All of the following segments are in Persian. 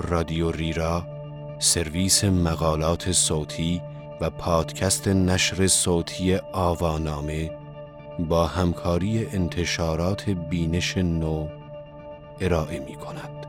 رادیو ریرا سرویس مقالات صوتی و پادکست نشر صوتی آوانامه با همکاری انتشارات بینش نو ارائه می کند.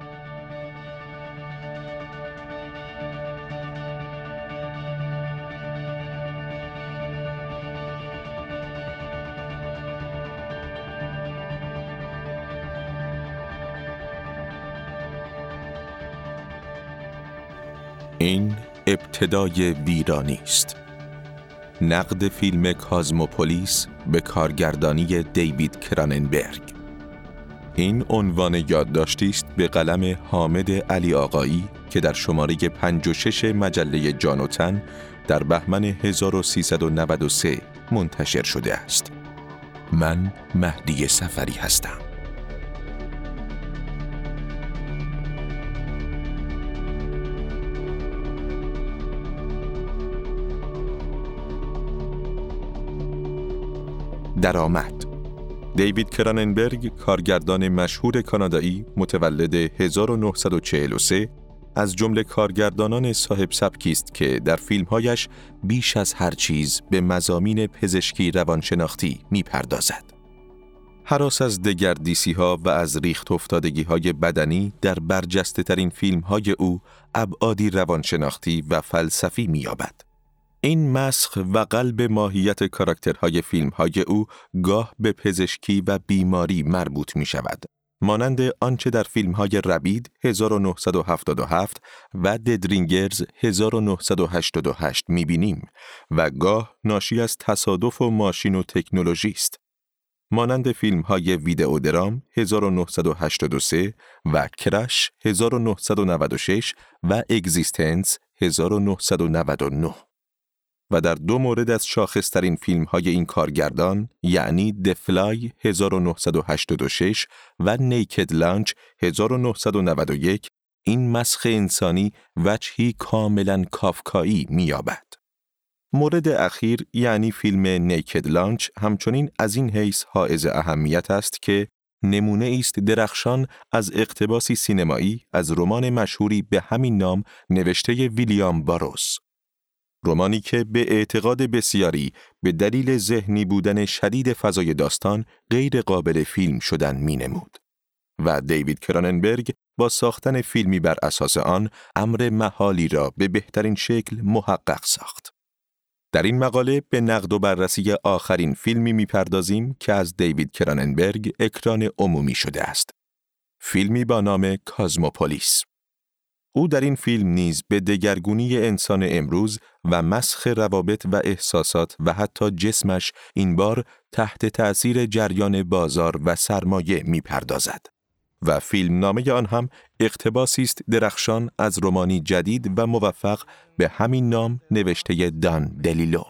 ابتدای ویرانی است. نقد فیلم کازموپولیس به کارگردانی دیوید کراننبرگ این عنوان یادداشتی است به قلم حامد علی آقایی که در شماره 56 مجله جانوتن در بهمن 1393 منتشر شده است. من مهدی سفری هستم. درآمد دیوید کراننبرگ کارگردان مشهور کانادایی متولد 1943 از جمله کارگردانان صاحب سبکی است که در فیلمهایش بیش از هر چیز به مزامین پزشکی روانشناختی می‌پردازد. حراس از دگردیسی ها و از ریخت افتادگی های بدنی در برجسته ترین فیلم های او ابعادی روانشناختی و فلسفی میابد. این مسخ و قلب ماهیت کاراکترهای فیلمهای او گاه به پزشکی و بیماری مربوط می شود. مانند آنچه در فیلمهای ربید 1977 و ددرینگرز 1988 می بینیم و گاه ناشی از تصادف و ماشین و تکنولوژی است. مانند فیلم های ویدئو درام 1983 و کرش 1996 و eXistenZ 1999 و در دو مورد از شاخصترین فیلم های این کارگردان یعنی The Fly 1986 و Naked Lunch 1991 این مسخ انسانی وجهی کاملا کافکایی میابد. مورد اخیر یعنی فیلم Naked Lunch همچنین از این حیث حائز اهمیت است که نمونه است درخشان از اقتباسی سینمایی از رمان مشهوری به همین نام نوشته ویلیام باروس رمانی که به اعتقاد بسیاری به دلیل ذهنی بودن شدید فضای داستان غیر قابل فیلم شدن می نمود. و دیوید کراننبرگ با ساختن فیلمی بر اساس آن امر محالی را به بهترین شکل محقق ساخت. در این مقاله به نقد و بررسی آخرین فیلمی می‌پردازیم که از دیوید کراننبرگ اکران عمومی شده است. فیلمی با نام کازموپولیس. او در این فیلم نیز به دگرگونی انسان امروز و مسخ روابط و احساسات و حتی جسمش این بار تحت تأثیر جریان بازار و سرمایه می‌پردازد. و فیلم نامه آن هم اقتباسی است درخشان از رومانی جدید و موفق به همین نام نوشته دان دلیلو.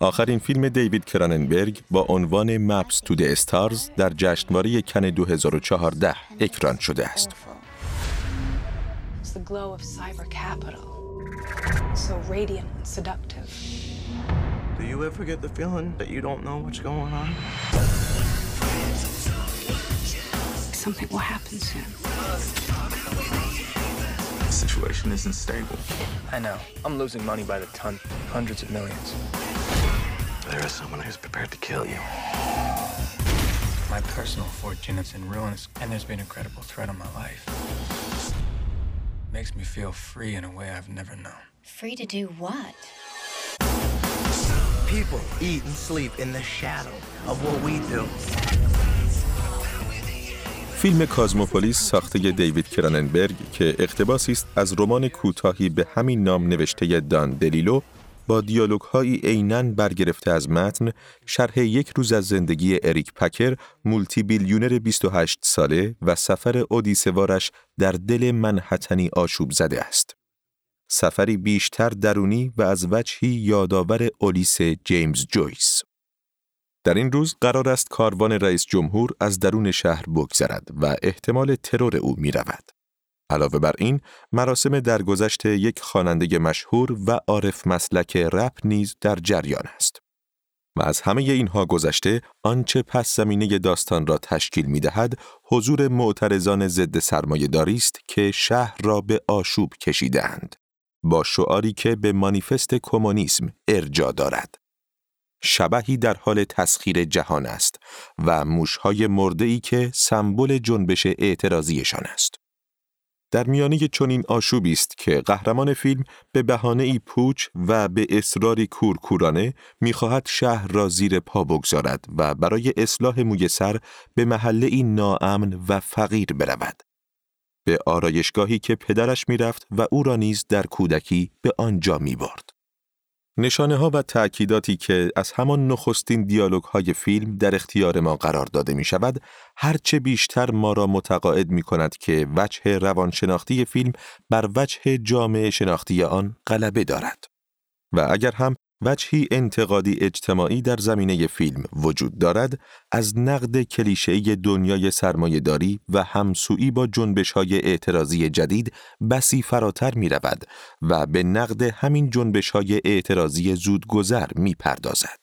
آخرین فیلم دیوید کراننبرگ با عنوان مپس تو د استارز در جشنواره کن 2014 اکران شده است. The glow of cyber capital. So radiant and seductive. Do you ever get the feeling that you don't know what's going on? Something will happen soon. The situation isn't stable. I know. I'm losing money by the ton, hundreds of millions. There is someone who's prepared to kill you. My personal fortune is in ruins, and there's been a credible threat on my life. Makes me feel free in a way I've never known. Free to do what? People eat and sleep in the shadow of what we do. فیلم کازموپولیس ساخته دیوید کراننبرگ که اقتباسی است از رمان کوتاهی به همین نام نوشته دان دلیلو با دیالوگ هایی عیناً برگرفته از متن شرح یک روز از زندگی اریک پکر مولتی بیلیونر 28 ساله و سفر اودیسوارش در دل منحتنی آشوب زده است. سفری بیشتر درونی و از وجهی یادآور اولیس جیمز جویس. در این روز قرار است کاروان رئیس جمهور از درون شهر بگذرد و احتمال ترور او می رود. علاوه بر این، مراسم درگذشت یک خواننده مشهور و عارف مسلک رپ نیز در جریان است. و از همه اینها گذشته آنچه پس زمینه داستان را تشکیل می دهد حضور معترضان ضد سرمایه است که شهر را به آشوب کشیدند با شعاری که به مانیفست کمونیسم ارجا دارد. شبهی در حال تسخیر جهان است و موشهای مرده که سمبل جنبش اعتراضیشان است. در میانه چنین آشوبی است که قهرمان فیلم به بهانه ای پوچ و به اصراری کورکورانه می‌خواهد شهر را زیر پا بگذارد و برای اصلاح موی سر به محله ای ناامن و فقیر برود. به آرایشگاهی که پدرش می‌رفت و او را نیز در کودکی به آنجا می برد. نشانه ها و تأکیداتی که از همان نخستین دیالوگ های فیلم در اختیار ما قرار داده می شود، هرچه بیشتر ما را متقاعد می کند که وجه روانشناختی فیلم بر وجه جامعه شناختی آن غلبه دارد. و اگر هم وجهی انتقادی اجتماعی در زمینه فیلم وجود دارد از نقد کلیشه‌ای دنیای سرمایهداری و همسویی با جنبش های اعتراضی جدید بسی فراتر می رود و به نقد همین جنبش های اعتراضی زودگذر می پردازد.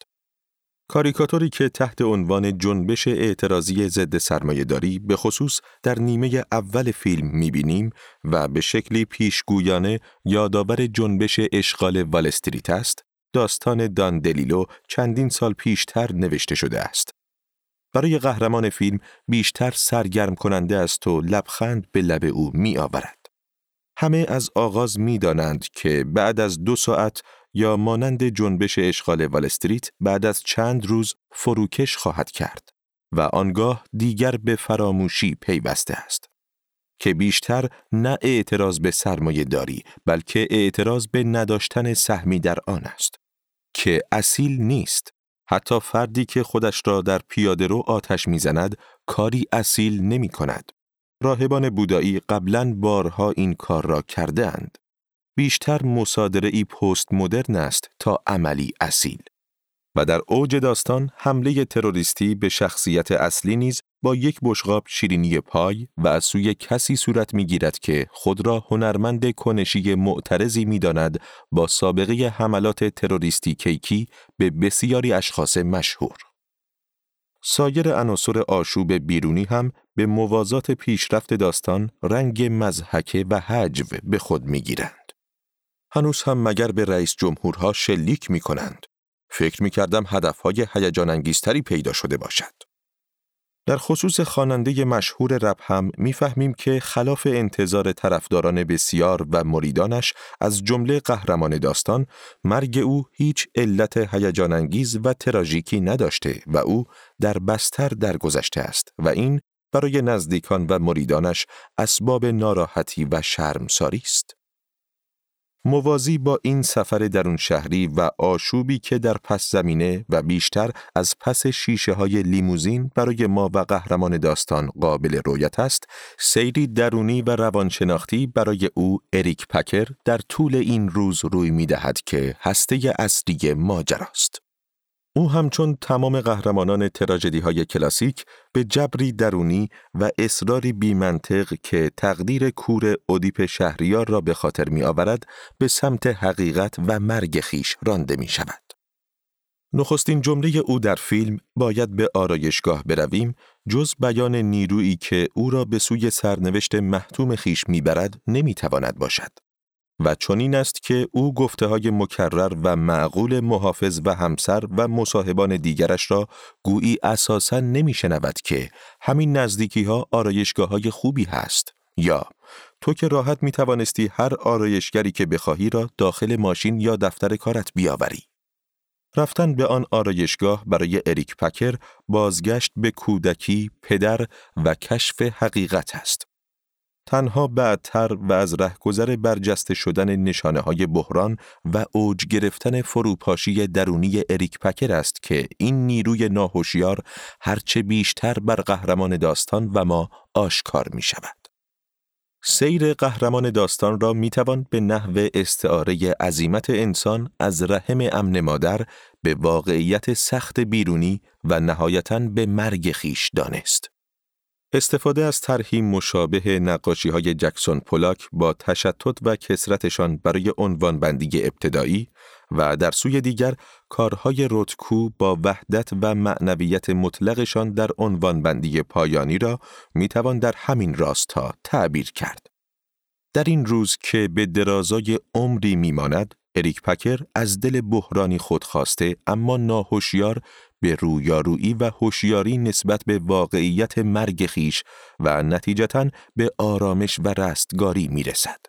کاریکاتوری که تحت عنوان جنبش اعتراضی ضد سرمایهداری به خصوص در نیمه اول فیلم می‌بینیم و به شکلی پیشگویانه یادآور جنبش اشغال والستریت است داستان دان دلیلو چندین سال پیشتر نوشته شده است. برای قهرمان فیلم بیشتر سرگرم کننده است و لبخند به لب او می آورد. همه از آغاز می دانند که بعد از دو ساعت یا مانند جنبش اشغال والستریت بعد از چند روز فروکش خواهد کرد و آنگاه دیگر به فراموشی پیوسته است. که بیشتر نه اعتراض به سرمایه داری بلکه اعتراض به نداشتن سهمی در آن است. که اصیل نیست. حتی فردی که خودش را در پیاده رو آتش می‌زند کاری اصیل نمی کند. راهبان بودایی قبلا بارها این کار را کرده اند. بیشتر مصادره ای پست مدرن است تا عملی اصیل. و در اوج داستان حمله تروریستی به شخصیت اصلی نیز با یک بشقاب شیرینی پای و از سوی کسی صورت می‌گیرد که خود را هنرمند کنشی معترضی می‌داند با سابقه حملات تروریستی کیکی به بسیاری اشخاص مشهور. سایر عناصر آشوب بیرونی هم به موازات پیشرفت داستان رنگ مزحکه و حجو به خود می‌گیرند. هنوز هم مگر به رئیس جمهورها شلیک می کنند. فکر می کردم هدفهای هیجان پیدا شده باشد. در خصوص خواننده مشهور رپ هم می‌فهمیم که خلاف انتظار طرفداران بسیار و مریدانش از جمله قهرمان داستان مرگ او هیچ علت هیجان انگیز و تراژیکی نداشته و او در بستر درگذشته است و این برای نزدیکان و مریدانش اسباب ناراحتی و شرمساری است. موازی با این سفر درون شهری و آشوبی که در پس زمینه و بیشتر از پس شیشه های لیموزین برای ما و قهرمان داستان قابل رویت است، سیری درونی و روانشناختی برای او اریک پکر در طول این روز روی می دهد که هسته اصلی ماجراست. او همچون تمام قهرمانان تراژدی های کلاسیک به جبری درونی و اصراری بیمنطق که تقدیر کور ادیپ شهریار را به خاطر می آورد به سمت حقیقت و مرگ خویش رانده می شود. نخستین جمله او در فیلم باید به آرایشگاه برویم جز بیان نیرویی که او را به سوی سرنوشت محتوم خیش می‌برد نمی‌تواند باشد. و چنین است که او گفته های مکرر و معقول محافظ و همسر و مصاحبان دیگرش را گویی اساسا نمیشنود که همین نزدیکی ها آرایشگاه های خوبی هست یا تو که راحت می توانستی هر آرایشگری که بخواهی را داخل ماشین یا دفتر کارت بیاوری. رفتن به آن آرایشگاه برای اریک پکر بازگشت به کودکی، پدر و کشف حقیقت است. تنها بعدتر و از رهگذر برجسته شدن نشانه های بحران و اوج گرفتن فروپاشی درونی اریک پکر است که این نیروی ناهوشیار هرچه بیشتر بر قهرمان داستان و ما آشکار می شود. سیر قهرمان داستان را می توان به نحو استعاره عظیمت انسان از رحم امن مادر به واقعیت سخت بیرونی و نهایتا به مرگ خیش دانست. استفاده از طرحی مشابه نقاشی های جکسون پولاک با تشتت و کسرتشان برای عنوان بندی ابتدایی و در سوی دیگر کارهای روتکو با وحدت و معنویت مطلقشان در عنوان بندی پایانی را می‌توان در همین راستا تعبیر کرد. در این روز که به درازای عمری میماند، اریک پکر از دل بحرانی خودخواسته اما ناهوشیار به رویارویی و هوشیاری نسبت به واقعیت مرگ خیش و نتیجتا به آرامش و رستگاری می رسد.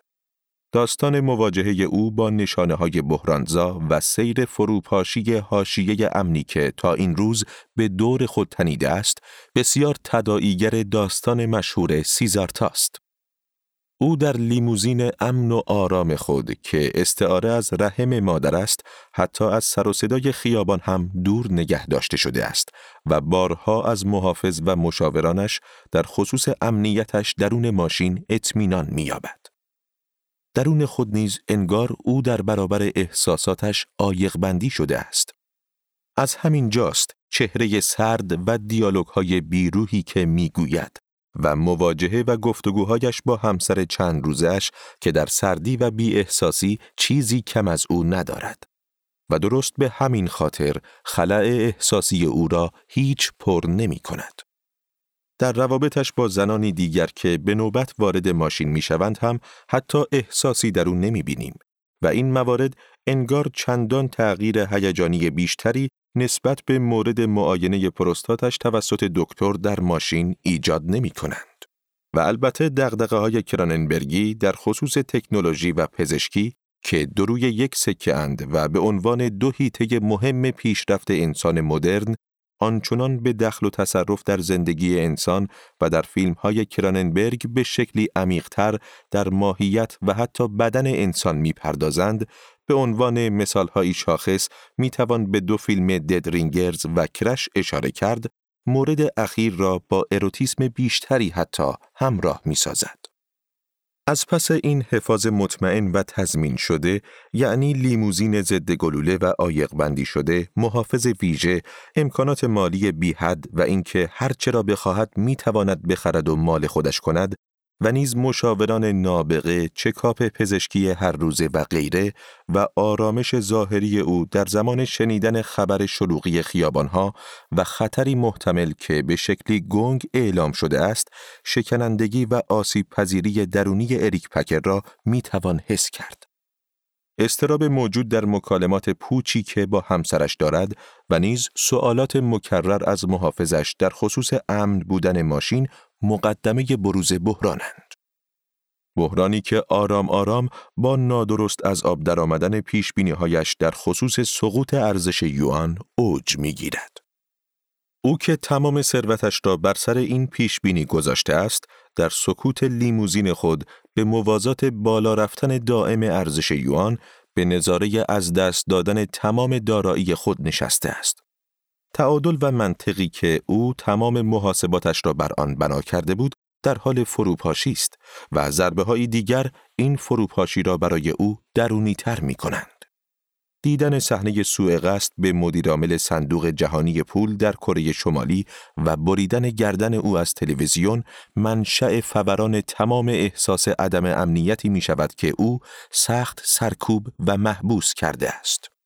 داستان مواجهه او با نشانه های بحرانزا و سیر فروپاشی حاشیه امنی که تا این روز به دور خود تنیده است، بسیار تداعیگر داستان مشهور سیزارتاست. او در لیموزین امن و آرام خود که استعاره از رحم مادر است حتی از سر و صدای خیابان هم دور نگه داشته شده است و بارها از محافظ و مشاورانش در خصوص امنیتش درون ماشین اطمینان می‌یابد. درون خود نیز انگار او در برابر احساساتش آیق بندی شده است. از همین جاست چهره سرد و دیالوگ های بیروهی که می‌گوید و مواجهه و گفتگوهایش با همسر چند روزش که در سردی و بی احساسی چیزی کم از او ندارد. و درست به همین خاطر خلع احساسی او را هیچ پر نمی کند. در روابطش با زنانی دیگر که به نوبت وارد ماشین می شوند هم حتی احساسی در او نمی بینیم و این موارد انگار چندان تغییر هیجانی بیشتری نسبت به مورد معاینه پروستاتش توسط دکتر در ماشین ایجاد نمی کنند. و البته دقدقه های کراننبرگی در خصوص تکنولوژی و پزشکی که دروی یک سکه اند و به عنوان دو هیته مهم پیشرفت انسان مدرن آنچنان به دخل و تصرف در زندگی انسان و در فیلم های کراننبرگ به شکلی عمیقتر در ماهیت و حتی بدن انسان می‌پردازند به عنوان مثالهایی شاخص می توان به دو فیلم ددرینگرز و کرش اشاره کرد مورد اخیر را با اروتیسم بیشتری حتی همراه می سازد. از پس این حفاظ مطمئن و تضمین شده یعنی لیموزین ضد گلوله و آیق بندی شده، محافظ ویژه، امکانات مالی بی حد و اینکه هر چرا بخواهد می‌تواند بخرد و مال خودش کند و نیز مشاوران نابغه، چکاپ پزشکی هر روزه و غیره و آرامش ظاهری او در زمان شنیدن خبر شلوغی خیابانها و خطری محتمل که به شکلی گنگ اعلام شده است، شکنندگی و آسیب پذیری درونی اریک پکر را می توان حس کرد. استراب موجود در مکالمات پوچی که با همسرش دارد و نیز سوالات مکرر از محافظش در خصوص امن بودن ماشین مقدمه بروز بحرانند. بحرانی که آرام آرام با نادرست از آب درآمدن پیش هایش در خصوص سقوط ارزش یوان اوج می‌گیرد. او که تمام ثروتش را بر سر این پیش بینی گذاشته است، در سکوت لیموزین خود به موازات بالا رفتن دائم ارزش یوان به نظاره از دست دادن تمام دارایی خود نشسته است. تعادل و منطقی که او تمام محاسباتش را بر آن بنا کرده بود در حال فروپاشی است و ضربه های دیگر این فروپاشی را برای او درونی تر می کنند. دیدن صحنه سوء قصد به مدیرعامل صندوق جهانی پول در کره شمالی و بریدن گردن او از تلویزیون منشأ فوران تمام احساس عدم امنیتی می شود که او سخت سرکوب و محبوس کرده است.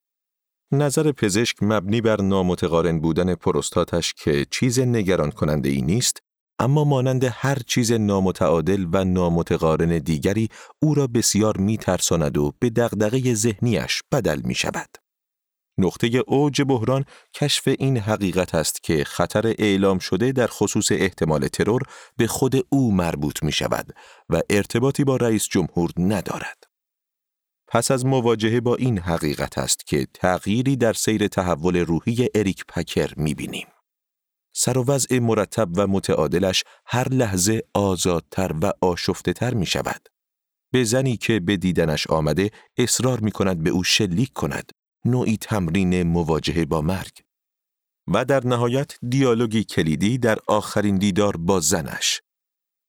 نظر پزشک مبنی بر نامتقارن بودن پروستاتش که چیز نگران کننده ای نیست، اما مانند هر چیز نامتعادل و نامتقارن دیگری او را بسیار میترساند و به دغدغه ذهنیش بدل می شود. نقطه اوج بحران کشف این حقیقت است که خطر اعلام شده در خصوص احتمال ترور به خود او مربوط می شود و ارتباطی با رئیس جمهور ندارد. پس از مواجهه با این حقیقت است که تغییری در سیر تحول روحی اریک پکر می‌بینیم. سر و وضع مرتب و متعادلش هر لحظه آزادتر و آشفته تر می شود. به زنی که به دیدنش آمده اصرار می کند به او شلیک کند. نوعی تمرین مواجهه با مرگ. و در نهایت دیالوگی کلیدی در آخرین دیدار با زنش.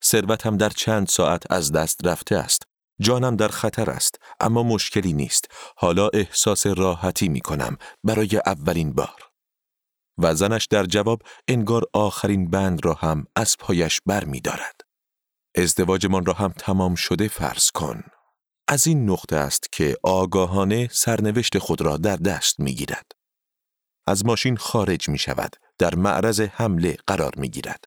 ثروتم در چند ساعت از دست رفته است جانم در خطر است اما مشکلی نیست حالا احساس راحتی می کنم برای اولین بار و زنش در جواب انگار آخرین بند را هم از پایش بر می دارد. ازدواجمان را هم تمام شده فرض کن. از این نقطه است که آگاهانه سرنوشت خود را در دست می گیرد. از ماشین خارج می شود، در معرض حمله قرار می گیرد.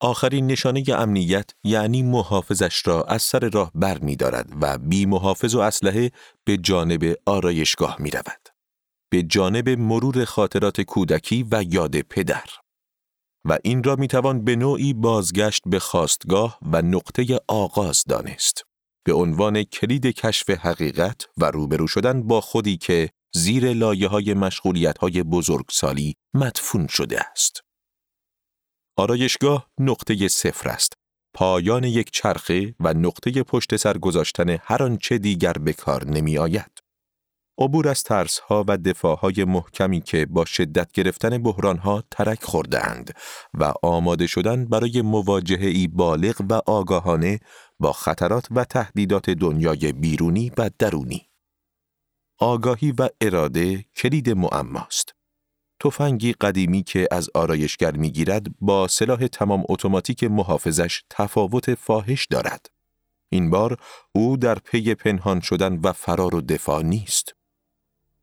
آخرین نشانه امنیت یعنی محافظش را از سر راه بر می دارد و بی محافظ و اسلحه به جانب آرایشگاه می رود. به جانب مرور خاطرات کودکی و یاد پدر. و این را می توان به نوعی بازگشت به خواستگاه و نقطه آغاز دانست. به عنوان کلید کشف حقیقت و روبرو شدن با خودی که زیر لایه های مشغولیت های بزرگسالی مدفون شده است. آرایشگاه نقطه صفر است. پایان یک چرخه و نقطه پشت سر گذاشتن هر آنچه دیگر به کار نمی آید. عبور از ها و های محکمی که با شدت گرفتن ها ترک اند و آماده شدن برای مواجهه ای بالغ و آگاهانه با خطرات و تهدیدات دنیای بیرونی و درونی. آگاهی و اراده کلید معماست. تفنگی قدیمی که از آرایشگر می‌گیرد با سلاح تمام اتوماتیک محافظش تفاوت فاحش دارد. این بار او در پی پنهان شدن و فرار و دفاع نیست.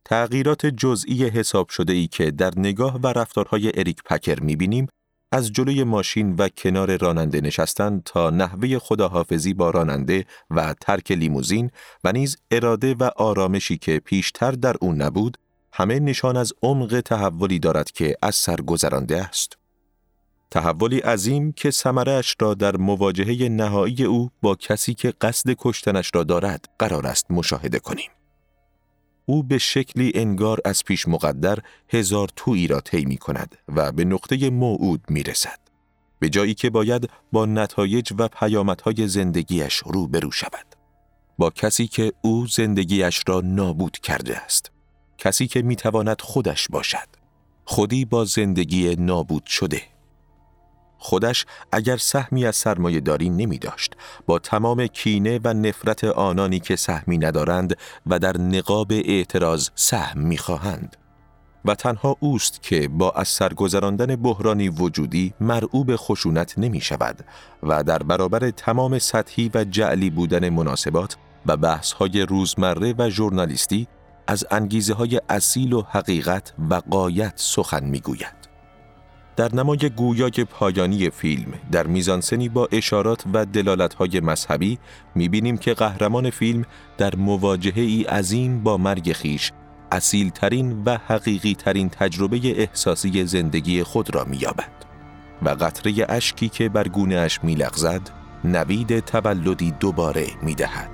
تغییرات جزئی حساب شده ای که در نگاه و رفتارهای اریک پکر می‌بینیم از جلوی ماشین و کنار راننده نشستن تا نحوه خداحافظی با راننده و ترک لیموزین و نیز اراده و آرامشی که پیشتر در او نبود همه نشان از عمق تحولی دارد که از سر گذرانده است. تحولی عظیم که سمرش را در مواجهه نهایی او با کسی که قصد کشتنش را دارد قرار است مشاهده کنیم. او به شکلی انگار از پیش مقدر هزار تویی را طی می کند و به نقطه موعود می رسد. به جایی که باید با نتایج و پیامدهای زندگیش روبرو شود. با کسی که او زندگیش را نابود کرده است. کسی که می تواند خودش باشد. خودی با زندگی نابود شده. خودش اگر سهمی از سرمایه داری نمی داشت با تمام کینه و نفرت آنانی که سهمی ندارند و در نقاب اعتراض سهم می خواهند. و تنها اوست که با از سرگذراندن بحرانی وجودی مرعوب خشونت نمی شود و در برابر تمام سطحی و جعلی بودن مناسبات و بحث های روزمره و ژورنالیستی از انگیزه های اصیل و حقیقت و قایت سخن می گوید. در نمای گویای پایانی فیلم در میزانسنی با اشارات و دلالتهای مذهبی می‌بینیم که قهرمان فیلم در مواجهه ای عظیم با مرگ خیش اصیل ترین و حقیقی ترین تجربه احساسی زندگی خود را مییابد و قطره اشکی که بر گونه اش میلغزد نوید تولدی دوباره می‌دهد